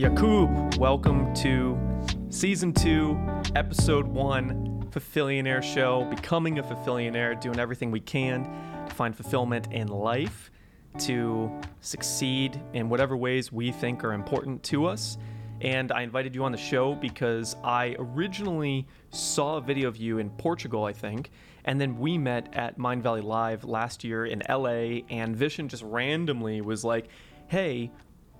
Jakub, welcome to season two, episode one, Fulfillionaire Show. Becoming a Fulfillionaire, doing everything we can to find fulfillment in life, to succeed in whatever ways we think are important to us. And I invited you on the show because I originally saw a video of you in Portugal, I think, and then we met at Mindvalley Live last year in LA, and Vishen just randomly was like, hey,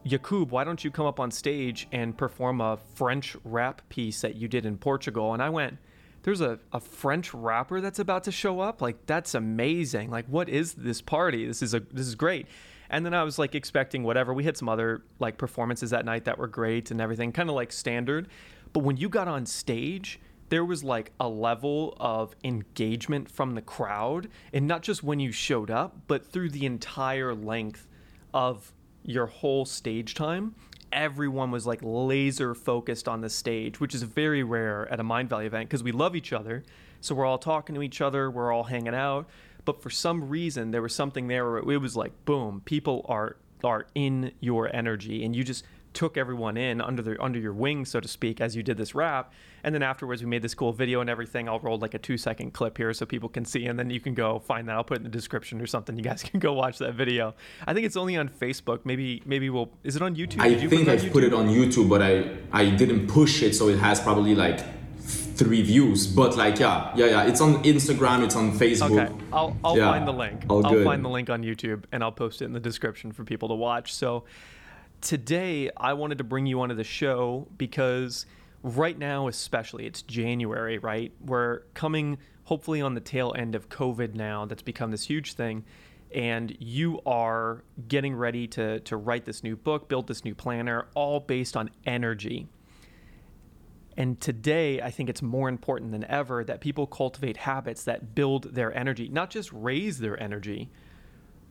Jakub, why don't you come up on stage and perform a French rap piece that you did in Portugal? And I went, there's a, a French rapper that's about to show up? Like, that's amazing. Like, what is this party? This is a this is great. And then I was like expecting whatever. We had some other like performances that night that were great and everything, kind of like standard. But when you got on stage, there was like a level of engagement from the crowd, and not just when you showed up, but through the entire length of your whole stage time. Everyone was like laser focused on the stage, which is very rare at a Mindvalley event because we love each other. So we're all talking to each other, we're all hanging out. But for some reason, there was something there where it was like, boom, people are are in your energy, and you just took everyone in under their under your wing, so to speak, as you did this rap. And then afterwards, we made this cool video and everything. I'll roll like a two second clip here so people can see, and then you can go find that. I'll put it in the description or something. You guys can go watch that video. I think it's only on Facebook. Maybe maybe we'll. Is it on YouTube? I think I've put it on YouTube, but I I didn't push it, so it has probably like three views. But like yeah yeah yeah, it's on Instagram, it's on Facebook. Okay, I'll I'll Yeah, find the link. all I'll good. find the link on YouTube and I'll post it in the description for people to watch. So today I wanted to bring you onto the show because right now especially it's January, right? We're coming hopefully on the tail end of COVID now that's become this huge thing and you are getting ready to to write this new book, build this new planner all based on energy. And today, I think it's more important than ever that people cultivate habits that build their energy, not just raise their energy,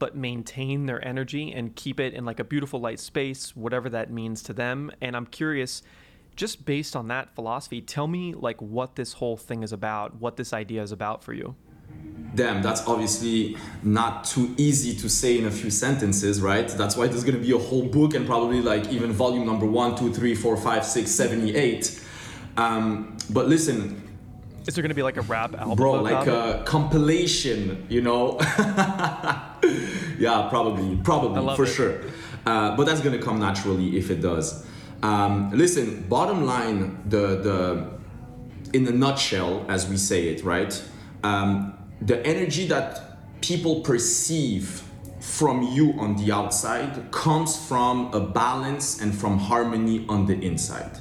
but maintain their energy and keep it in like a beautiful light space, whatever that means to them. And I'm curious, just based on that philosophy, tell me like what this whole thing is about, what this idea is about for you. Damn, that's obviously not too easy to say in a few sentences, right? That's why there's gonna be a whole book and probably like even volume number one, two, three, four, five, six, seventy-eight. Um, but listen, Is there to be like a rap album? bro, like a compilation, you know? yeah, probably, probably, for it. sure. Uh, but that's gonna come naturally if it does. Um, listen, bottom line, the the in a nutshell, as we say it, right? Um, the energy that people perceive from you on the outside comes from a balance and from harmony on the inside.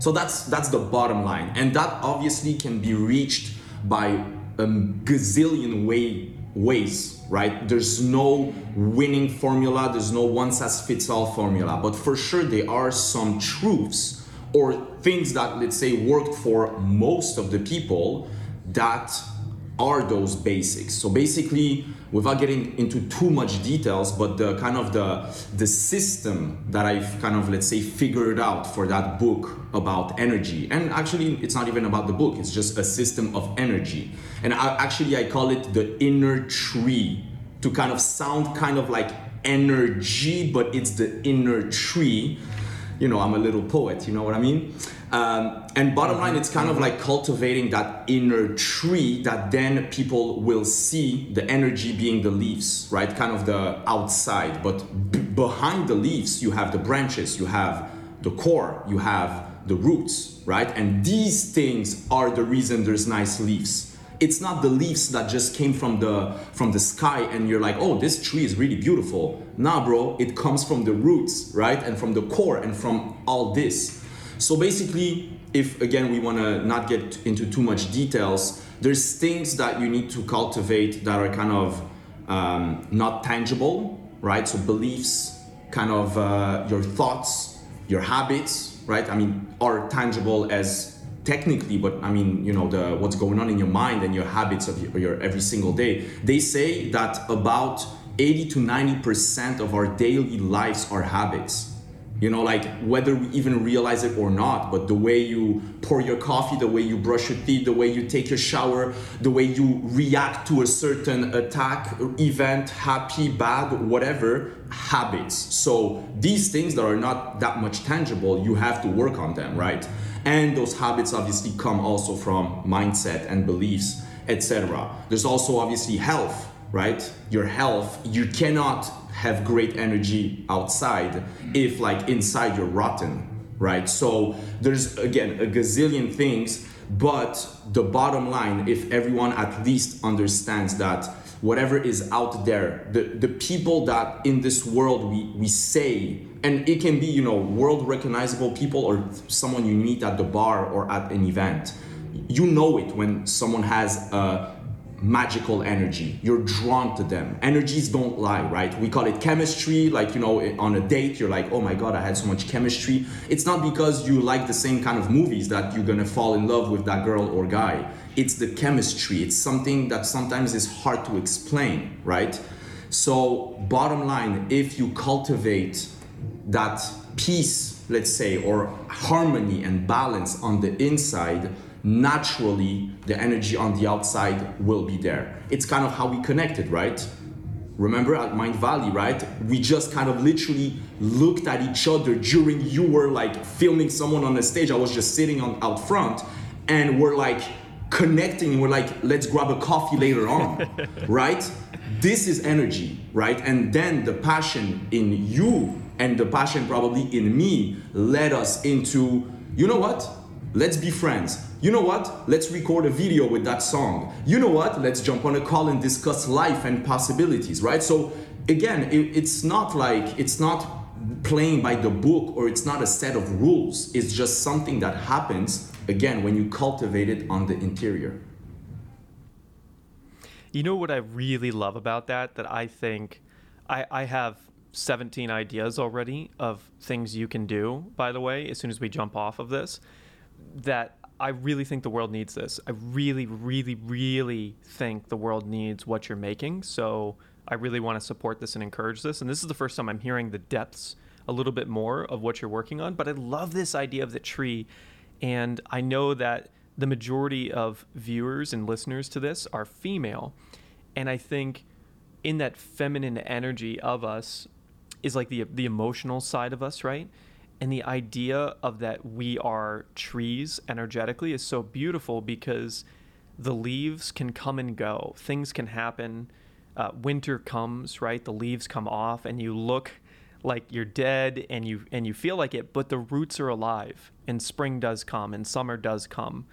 So that's that's the bottom line, and that obviously can be reached by a gazillion way ways, right? There's no winning formula. There's no one size fits all formula, but for sure there are some truths or things that let's say worked for most of the people that are those basics. So basically, without getting into too much details, but the kind of the the system that I've kind of let's say figured out for that book about energy. And actually, it's not even about the book. It's just a system of energy. And I, actually, I call it the inner tree to kind of sound kind of like energy, but it's the inner tree you know, I'm a little poet, you know what I mean? Um, and bottom line, it's kind of like cultivating that inner tree that then people will see the energy being the leaves, right? Kind of the outside. But b- behind the leaves, you have the branches, you have the core, you have the roots, right? And these things are the reason there's nice leaves it's not the leaves that just came from the from the sky and you're like oh this tree is really beautiful. Nah bro it comes from the roots right? And from the core and from all this. So basically if again we want to not get into too much details there's things that you need to cultivate that are kind of um, not tangible right? So beliefs kind of uh, your thoughts your habits right? I mean are tangible as technically but i mean you know the what's going on in your mind and your habits of your, your every single day they say that about 80 to 90 percent of our daily lives are habits. You know like whether we even realize it or not but the way you pour your coffee the way you brush your teeth the way you take your shower the way you react to a certain attack event happy bad whatever habits. So these things that are not that much tangible you have to work on them right and those habits obviously come also from mindset and beliefs etc there's also obviously health right? Your health you cannot have great energy outside if like inside you're rotten right? So there's again a gazillion things but the bottom line if everyone at least understands that whatever is out there the, the people that in this world we, we say and it can be you know world recognizable people or someone you meet at the bar or at an event you know it when someone has a magical energy. You're drawn to them. Energies don't lie, right? We call it chemistry. Like, you know, on a date, you're like, oh my God, I had so much chemistry. It's not because you like the same kind of movies that you're gonna fall in love with that girl or guy. It's the chemistry. It's something that sometimes is hard to explain, right? So, bottom line, if you cultivate that peace, let's say, or harmony and balance on the inside, naturally the energy on the outside will be there. It's kind of how we connected, right? Remember at Mindvalley, right? We just kind of literally looked at each other during you were like filming someone on the stage. I was just sitting on out front and we're like connecting. We're like, let's grab a coffee later on, right? This is energy, right? And then the passion in you and the passion probably in me led us into, you know what? Let's be friends you know what? Let's record a video with that song. You know what? Let's jump on a call and discuss life and possibilities, right? So again, it, it's not like it's not playing by the book or it's not a set of rules. It's just something that happens again when you cultivate it on the interior. You know what I really love about that? That I think I, I have 17 ideas already of things you can do, by the way, as soon as we jump off of this. That I really think the world needs this. I really, really, really think the world needs what you're making. So I really want to support this and encourage this. And this is the first time I'm hearing the depths a little bit more of what you're working on. But I love this idea of the tree. And I know that the majority of viewers and listeners to this are female. And I think in that feminine energy of us is like the the emotional side of us, right? and the idea of that we are trees energetically is so beautiful because the leaves can come and go things can happen uh, winter comes right the leaves come off and you look like you're dead and you and you feel like it but the roots are alive and spring does come and summer does come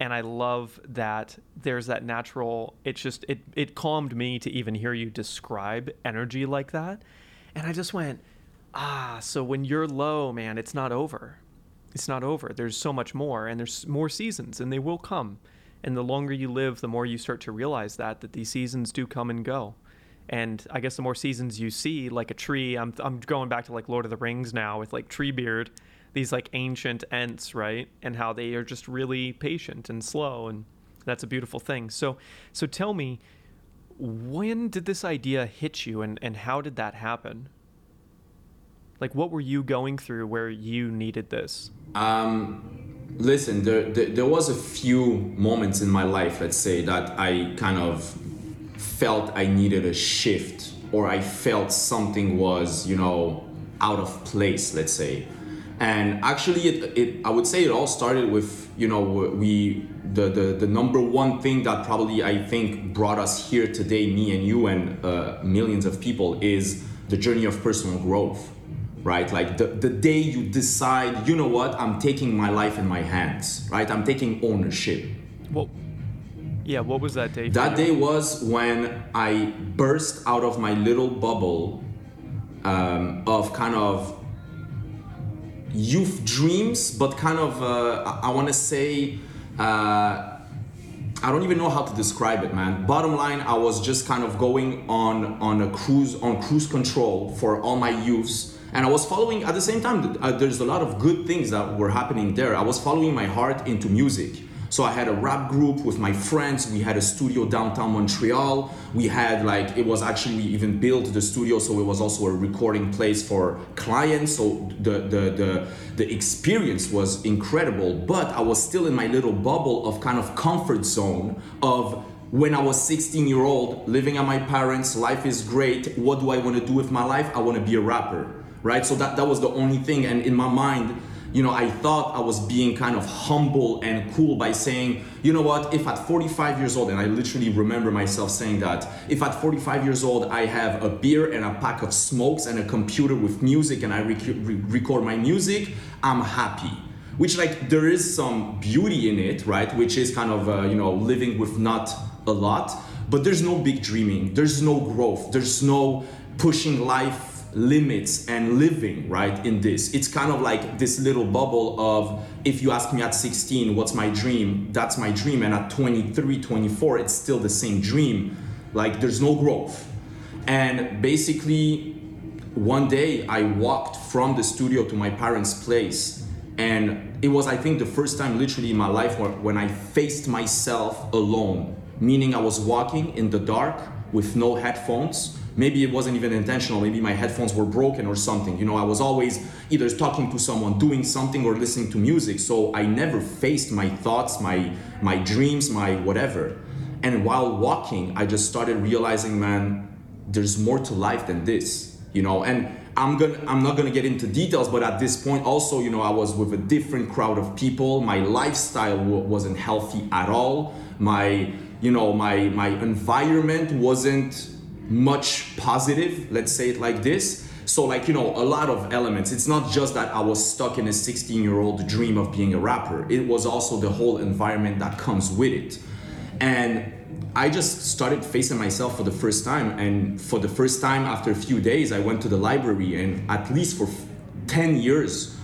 and i love that there's that natural it's just it it calmed me to even hear you describe energy like that and i just went ah, so when you're low, man, it's not over. It's not over. There's so much more, and there's more seasons, and they will come. And the longer you live, the more you start to realize that that these seasons do come and go. And I guess the more seasons you see, like a tree, I'm I'm going back to like Lord of the Rings now with like Treebeard, these like ancient Ents, right? And how they are just really patient and slow, and that's a beautiful thing. So so tell me, when did this idea hit you, and and how did that happen? Like, what were you going through where you needed this? Um, listen, there, there, there was a few moments in my life, let's say, that I kind of felt I needed a shift or I felt something was, you know, out of place, let's say. And actually, it, it I would say it all started with, you know, we the, the, the number one thing that probably I think brought us here today, me and you and uh, millions of people, is the journey of personal growth right? Like the, the day you decide, you know what, I'm taking my life in my hands, right? I'm taking ownership. Yeah, what was that day? That day was when I burst out of my little bubble um, of kind of youth dreams, but kind of, uh, I, want to say, uh, I don't even know how to describe it, man. Bottom line, I was just kind of going on on a cruise on cruise control for all my youths and I was following at the same time. Uh, there's a lot of good things that were happening there. I was following my heart into music. So I had a rap group with my friends. We had a studio downtown Montreal. We had like it was actually we even built the studio, so it was also a recording place for clients. So the the the the experience was incredible. But I was still in my little bubble of kind of comfort zone of when I was 16 year old, living at my parents, life is great. What do I want to do with my life? I want to be a rapper, right? So that that was the only thing. And in my mind you know, I thought I was being kind of humble and cool by saying, you know what, if at 45 years old, and I literally remember myself saying that, if at 45 years old I have a beer and a pack of smokes and a computer with music and I rec- re- record my music, I'm happy. Which, like, there is some beauty in it, right? Which is kind of, uh, you know, living with not a lot, but there's no big dreaming, there's no growth, there's no pushing life limits and living right in this. It's kind of like this little bubble of if you ask me at 16 what's my dream? That's my dream. And at 23 24 it's still the same dream. Like there's no growth. And basically one day i walked from the studio to my parents place. And it was i think the first time literally in my life when i faced myself alone. Meaning i was walking in the dark with no headphones. Maybe it wasn't even intentional. Maybe my headphones were broken or something. You know i was always either talking to someone doing something or listening to music. So i never faced my thoughts my my dreams my whatever. And while walking i just started realizing man there's more to life than this you know? And i'm gonna i'm not gonna get into details but at this point also you know i was with a different crowd of people. My lifestyle w- wasn't healthy at all. My you know my my environment wasn't much positive, let's say it like this. So, like, you know, a lot of elements. It's not just that I was stuck in a 16 year old dream of being a rapper, it was also the whole environment that comes with it. And I just started facing myself for the first time. And for the first time, after a few days, I went to the library, and at least for 10 years,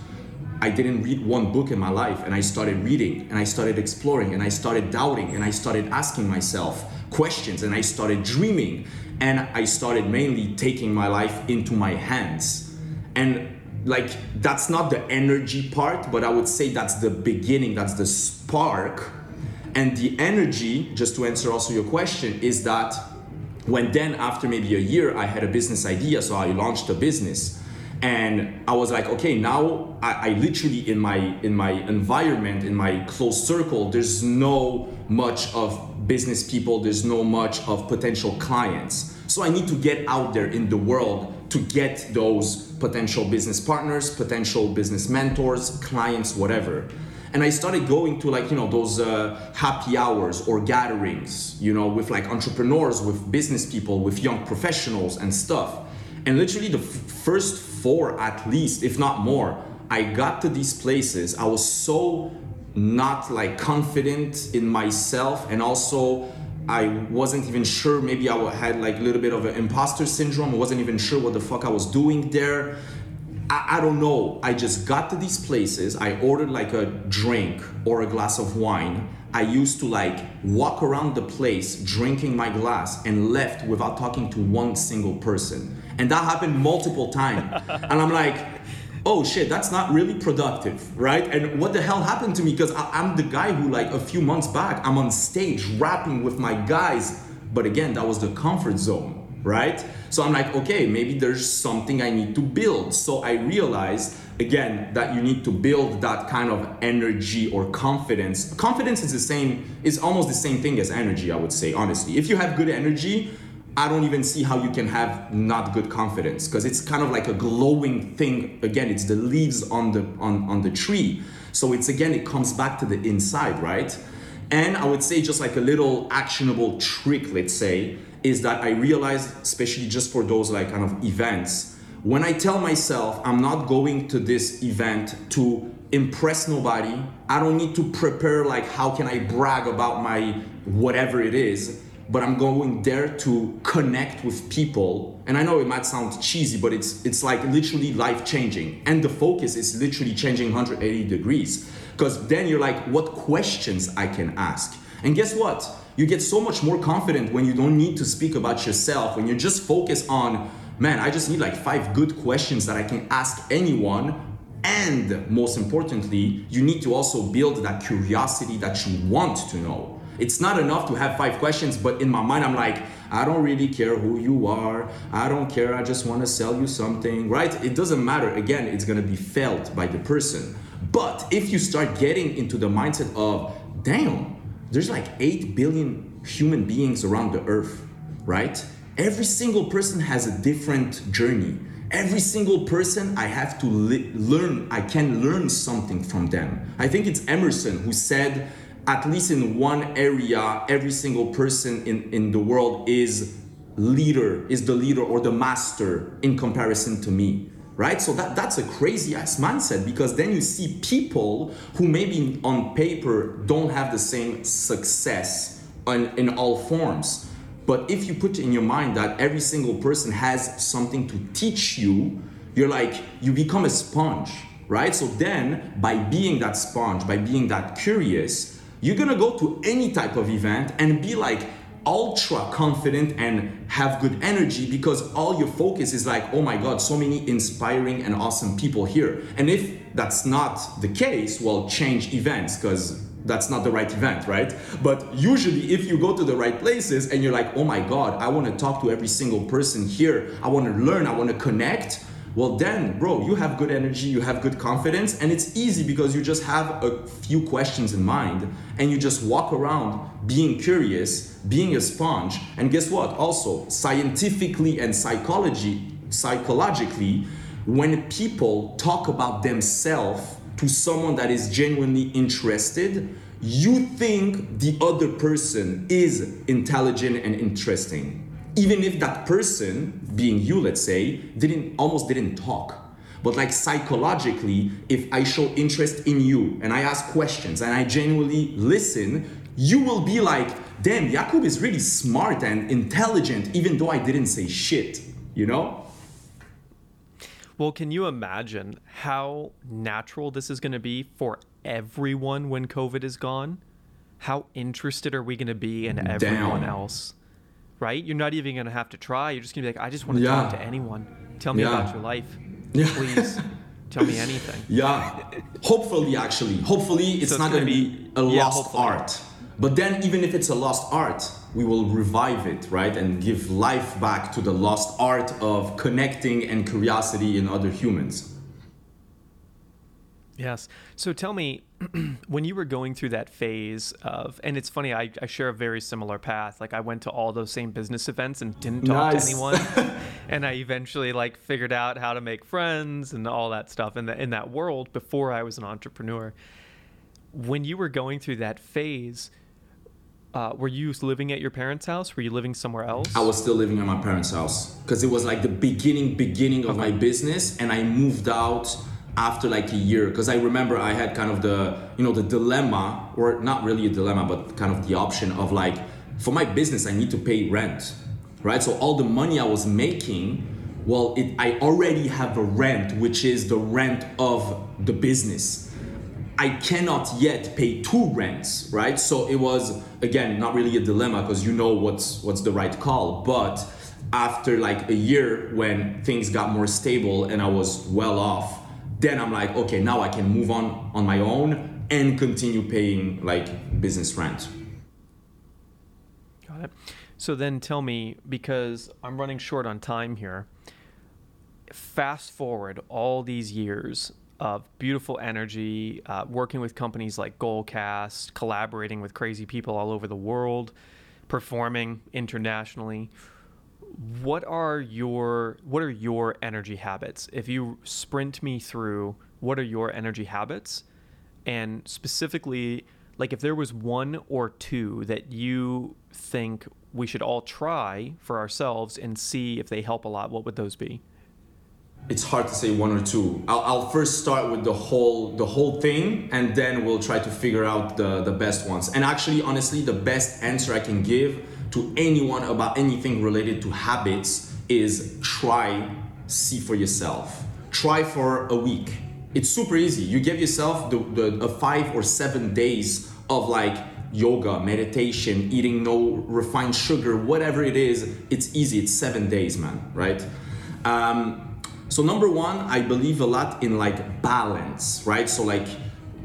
I didn't read one book in my life. And I started reading, and I started exploring, and I started doubting, and I started asking myself questions, and I started dreaming and I started mainly taking my life into my hands. And like that's not the energy part, but I would say that's the beginning, that's the spark. And the energy, just to answer also your question, is that when then after maybe a year I had a business idea, so I launched a business. And I was like, okay, now I, I literally in my in my environment, in my close circle, there's no much of business people, there's no much of potential clients. So I need to get out there in the world to get those potential business partners, potential business mentors, clients, whatever. And I started going to like, you know, those uh, happy hours or gatherings, you know, with like entrepreneurs, with business people, with young professionals and stuff. And literally the f- first four, at least, if not more, I got to these places. I was so not like confident in myself and also I wasn't even sure maybe I had like a little bit of an imposter syndrome. I wasn't even sure what the fuck I was doing there. I, I don't know. I just got to these places. I ordered like a drink or a glass of wine I used to like walk around the place drinking my glass and left without talking to one single person and that happened multiple times and I'm like oh shit, that's not really productive, right? And what the hell happened to me? Because I'm the guy who, like, a few months back, I'm on stage rapping with my guys. But again, that was the comfort zone, right? So I'm like, okay, maybe there's something I need to build. So I realized, again, that you need to build that kind of energy or confidence. Confidence is the same, is almost the same thing as energy, I would say, honestly. If you have good energy, I don't even see how you can have not good confidence because it's kind of like a glowing thing. Again, it's the leaves on the on, on the tree. So it's again, it comes back to the inside, right? And I would say just like a little actionable trick, let's say, is that I realized, especially just for those like kind of events, when I tell myself I'm not going to this event to impress nobody, I don't need to prepare like how can I brag about my whatever it is but I'm going there to connect with people. And I know it might sound cheesy, but it's it's like literally life changing. And the focus is literally changing 180 degrees. Because then you're like, what questions I can ask? And guess what? You get so much more confident when you don't need to speak about yourself, when you just focus on, man, I just need like five good questions that I can ask anyone And most importantly, you need to also build that curiosity that you want to know. It's not enough to have five questions, but in my mind, I'm like, I don't really care who you are. I don't care. I just want to sell you something, right? It doesn't matter. Again, it's going to be felt by the person. But if you start getting into the mindset of, damn, there's like 8 billion human beings around the earth, right? Every single person has a different journey. Every single person I have to learn, I can learn something from them. I think it's Emerson who said, at least in one area, every single person in, in the world is leader, is the leader or the master in comparison to me. Right? So that, that's a crazy ass mindset because then you see people who maybe on paper don't have the same success in, in all forms. But if you put in your mind that every single person has something to teach you, you're like, you become a sponge, right? So then, by being that sponge, by being that curious, you're gonna go to any type of event and be like ultra confident and have good energy because all your focus is like, oh my god, so many inspiring and awesome people here. And if that's not the case, well, change events because that's not the right event, right? But usually, if you go to the right places and you're like, oh my god, I want to talk to every single person here, I want to learn, I want to connect well then bro you have good energy you have good confidence and it's easy because you just have a few questions in mind and you just walk around being curious being a sponge and guess what? Also scientifically and psychology psychologically when people talk about themselves to someone that is genuinely interested you think the other person is intelligent and interesting. Even if that person being you let's say didn't almost didn't talk. But like psychologically if i show interest in you and i ask questions and i genuinely listen you will be like damn jakub is really smart and intelligent even though i didn't say shit you know well can you imagine how natural this is going to be for everyone when covid is gone how interested are we going to be in everyone Damn. else right? You're not even gonna have to try. You're just gonna be like, I just want to yeah. talk to anyone. Tell me yeah. about your life, yeah. please. Tell me anything. Yeah. Hopefully, actually, hopefully it's, so it's not gonna, be, be a lost art. But then, even if it's a lost art, we will revive it, right, and give life back to the lost art of connecting and curiosity in other humans. Yes. So tell me, when you were going through that phase of, and it's funny, I, I, share a very similar path. Like I went to all those same business events and didn't talk nice. to anyone, and I eventually like figured out how to make friends and all that stuff in the in that world before I was an entrepreneur. When you were going through that phase, uh, were you living at your parents' house? Were you living somewhere else? I was still living at my parents' house because it was like the beginning, beginning of okay. my business, and I moved out after like a year because i remember i had kind of the you know the dilemma or not really a dilemma but kind of the option of like for my business i need to pay rent right so all the money i was making well it, i already have a rent which is the rent of the business i cannot yet pay two rents right so it was again not really a dilemma because you know what's what's the right call but after like a year when things got more stable and i was well off then I'm like, okay, now I can move on on my own and continue paying like business rent. Got it. So then tell me, because I'm running short on time here, fast forward all these years of beautiful energy, uh, working with companies like Goalcast, collaborating with crazy people all over the world, performing internationally what are your what are your energy habits? If you sprint me through what are your energy habits and specifically like if there was one or two that you think we should all try for ourselves and see if they help a lot, what would those be? It's hard to say one or two. I'll, I'll first start with the whole the whole thing, and then we'll try to figure out the the best ones. And actually, honestly, the best answer I can give to anyone about anything related to habits is try, see for yourself. Try for a week. It's super easy. You give yourself the, the five or seven days of like yoga, meditation, eating no refined sugar, whatever it is. It's easy. It's seven days, man. Right? Um, So number one, I believe a lot in like balance, right? So like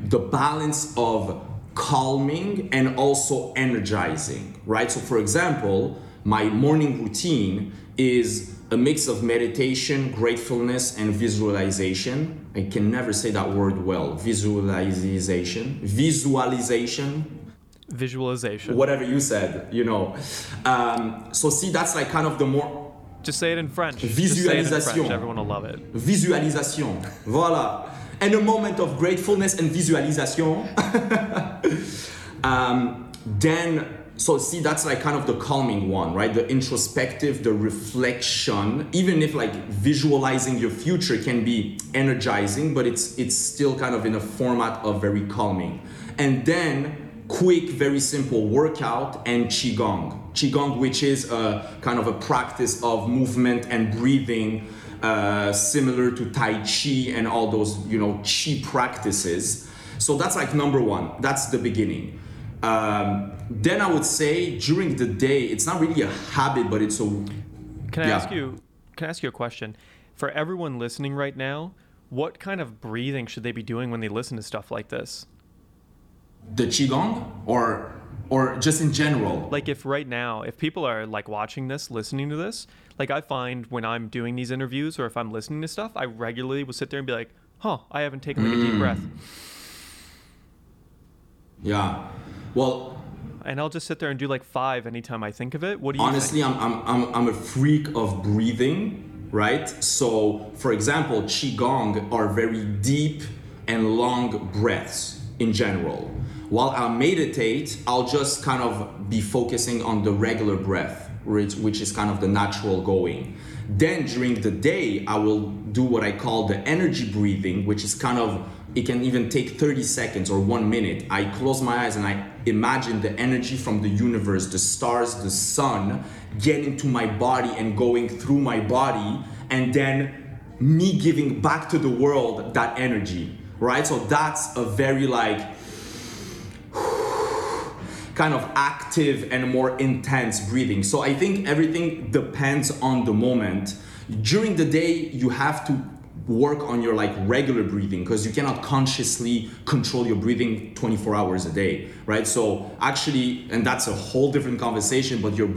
the balance of calming and also energizing, right? So for example, my morning routine is a mix of meditation, gratefulness, and visualization. I can never say that word well. Visualization, visualization, Visualization. whatever you said, you know. Um, so see, that's like kind of the more Just say it in French. It in French. Visualisation. Everyone will love it. visualisation. Voilà. And a moment of gratefulness and visualization. um, then, so see, that's like kind of the calming one, right? The introspective, the reflection. Even if like visualizing your future can be energizing, but it's it's still kind of in a format of very calming. And then quick, very simple workout and qigong. Qigong, which is a kind of a practice of movement and breathing, uh, similar to Tai Chi and all those, you know, Qi practices. So that's like number one. That's the beginning. Um, then I would say during the day, it's not really a habit, but it's a Can I Yeah. ask you? Can I ask you a question? For everyone listening right now, what kind of breathing should they be doing when they listen to stuff like this? The qigong or or just in general. Like if right now, if people are like watching this, listening to this, like I find when I'm doing these interviews or if I'm listening to stuff, I regularly will sit there and be like, "Huh, I haven't taken like a Mm. deep breath," Yeah. Well, and I'll just sit there and do like five anytime I think of it. What do you honestly think? I'm, I'm, I'm, I'm a freak of breathing right so for example qigong are very deep and long breaths in general while i meditate i'll just kind of be focusing on the regular breath which, which is kind of the natural going then during the day i will do what i call the energy breathing which is kind of it can even take 30 seconds or one minute. I close my eyes and I imagine the energy from the universe, the stars, the sun, getting to my body and going through my body, and then me giving back to the world that energy, right? So that's a very like kind of active and more intense breathing. So I think everything depends on the moment. During the day, you have to work on your like regular breathing because you cannot consciously control your breathing 24 hours a day right so actually and that's a whole different conversation but your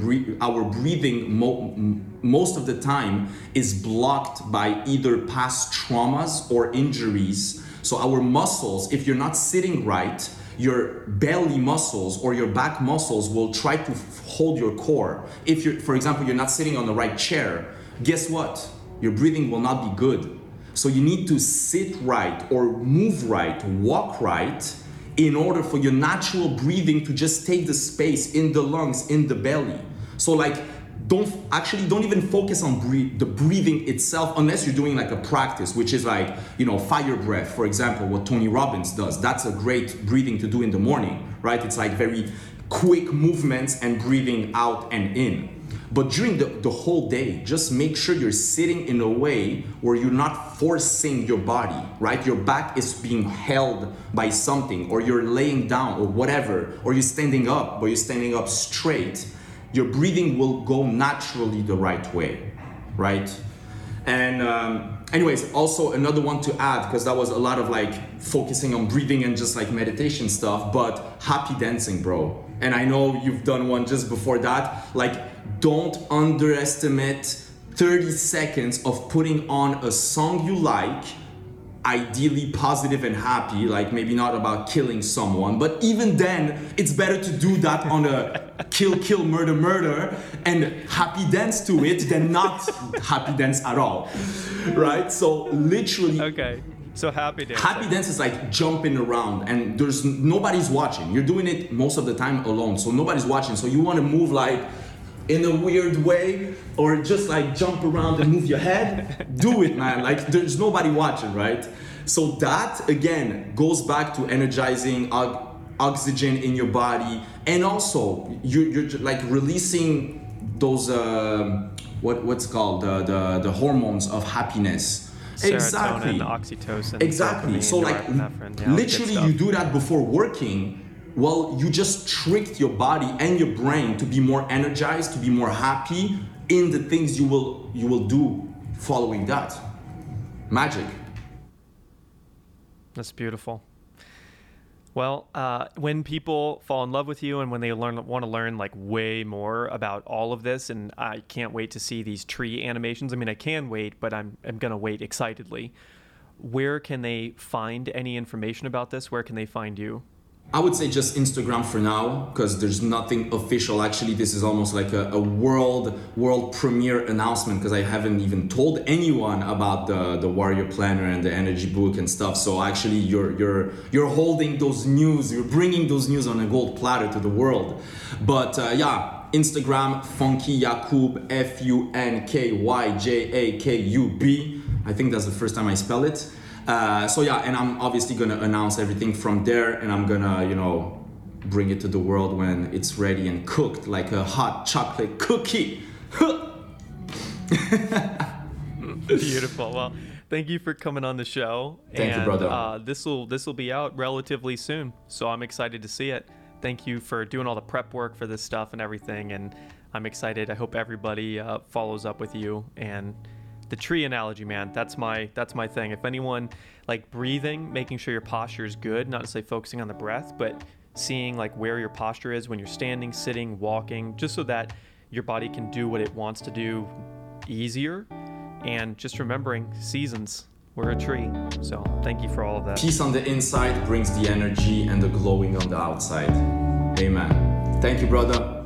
our breathing mo- most of the time is blocked by either past traumas or injuries so our muscles if you're not sitting right your belly muscles or your back muscles will try to hold your core. If you're for example you're not sitting on the right chair guess what? Your breathing will not be good. So you need to sit right or move right, walk right in order for your natural breathing to just take the space in the lungs, in the belly. So like don't actually don't even focus on breathe, the breathing itself unless you're doing like a practice which is like you know fire breath for example what tony robbins does that's a great breathing to do in the morning right it's like very quick movements and breathing out and in but during the, the whole day, just make sure you're sitting in a way where you're not forcing your body, right? Your back is being held by something, or you're laying down, or whatever, or you're standing up, but you're standing up straight. Your breathing will go naturally the right way, right? And, um, anyways, also another one to add, because that was a lot of like focusing on breathing and just like meditation stuff, but happy dancing, bro. And I know you've done one just before that. Like, don't underestimate 30 seconds of putting on a song you like, ideally positive and happy, like maybe not about killing someone, but even then, it's better to do that on a kill, kill, murder, murder, and happy dance to it than not happy dance at all, right? So, literally, Okay, so happy dancing. Happy dance is like jumping around and there's nobody's watching. You're doing it most of the time alone, so nobody's watching. So you want to move like in a weird way or just like jump around and move your head. Do it, man. Like there's nobody watching, right? So that again goes back to energizing ox- oxygen in your body and also you're, you're like releasing those um what what's called the, the the hormones of happiness. Serotonin, oxytocin, Exactly. So like yeah, all the good literally you do that before working. Well, you just tricked your body and your brain to be more energized, to be more happy in the things you will you will do following that. magic. That's beautiful. Well, uh, when people fall in love with you and when they learn want to learn like way more about all of this, and I can't wait to see these tree animations. I mean, I can wait, but I'm I'm gonna wait excitedly. Where can they find any information about this? Where can they find you? I would say just Instagram for now because there's nothing official. Actually, this is almost like a, a world world premiere announcement because I haven't even told anyone about the the Warrior Planner and the Energy Book and stuff. So actually, you're you're you're holding those news, you're bringing those news on a gold platter to the world. But uh, yeah, Instagram Funky Jakub F U N K Y J A K U B. I think that's the first time I spell it. Uh, so yeah, and I'm obviously gonna announce everything from there, and I'm gonna you know bring it to the world when it's ready and cooked like a hot chocolate cookie. Beautiful. Well, thank you for coming on the show. Thank and, you, brother. Uh, this will this will be out relatively soon, so I'm excited to see it. Thank you for doing all the prep work for this stuff and everything, and I'm excited. I hope everybody uh, follows up with you and the tree analogy, man. That's my that's my thing. If anyone like breathing, making sure your posture is good, not necessarily focusing on the breath, but seeing like where your posture is when you're standing, sitting, walking, just so that your body can do what it wants to do easier. And just remembering seasons. We're a tree. So thank you for all of that. Peace on the inside brings the energy and the glowing on the outside. Amen. Thank you, brother.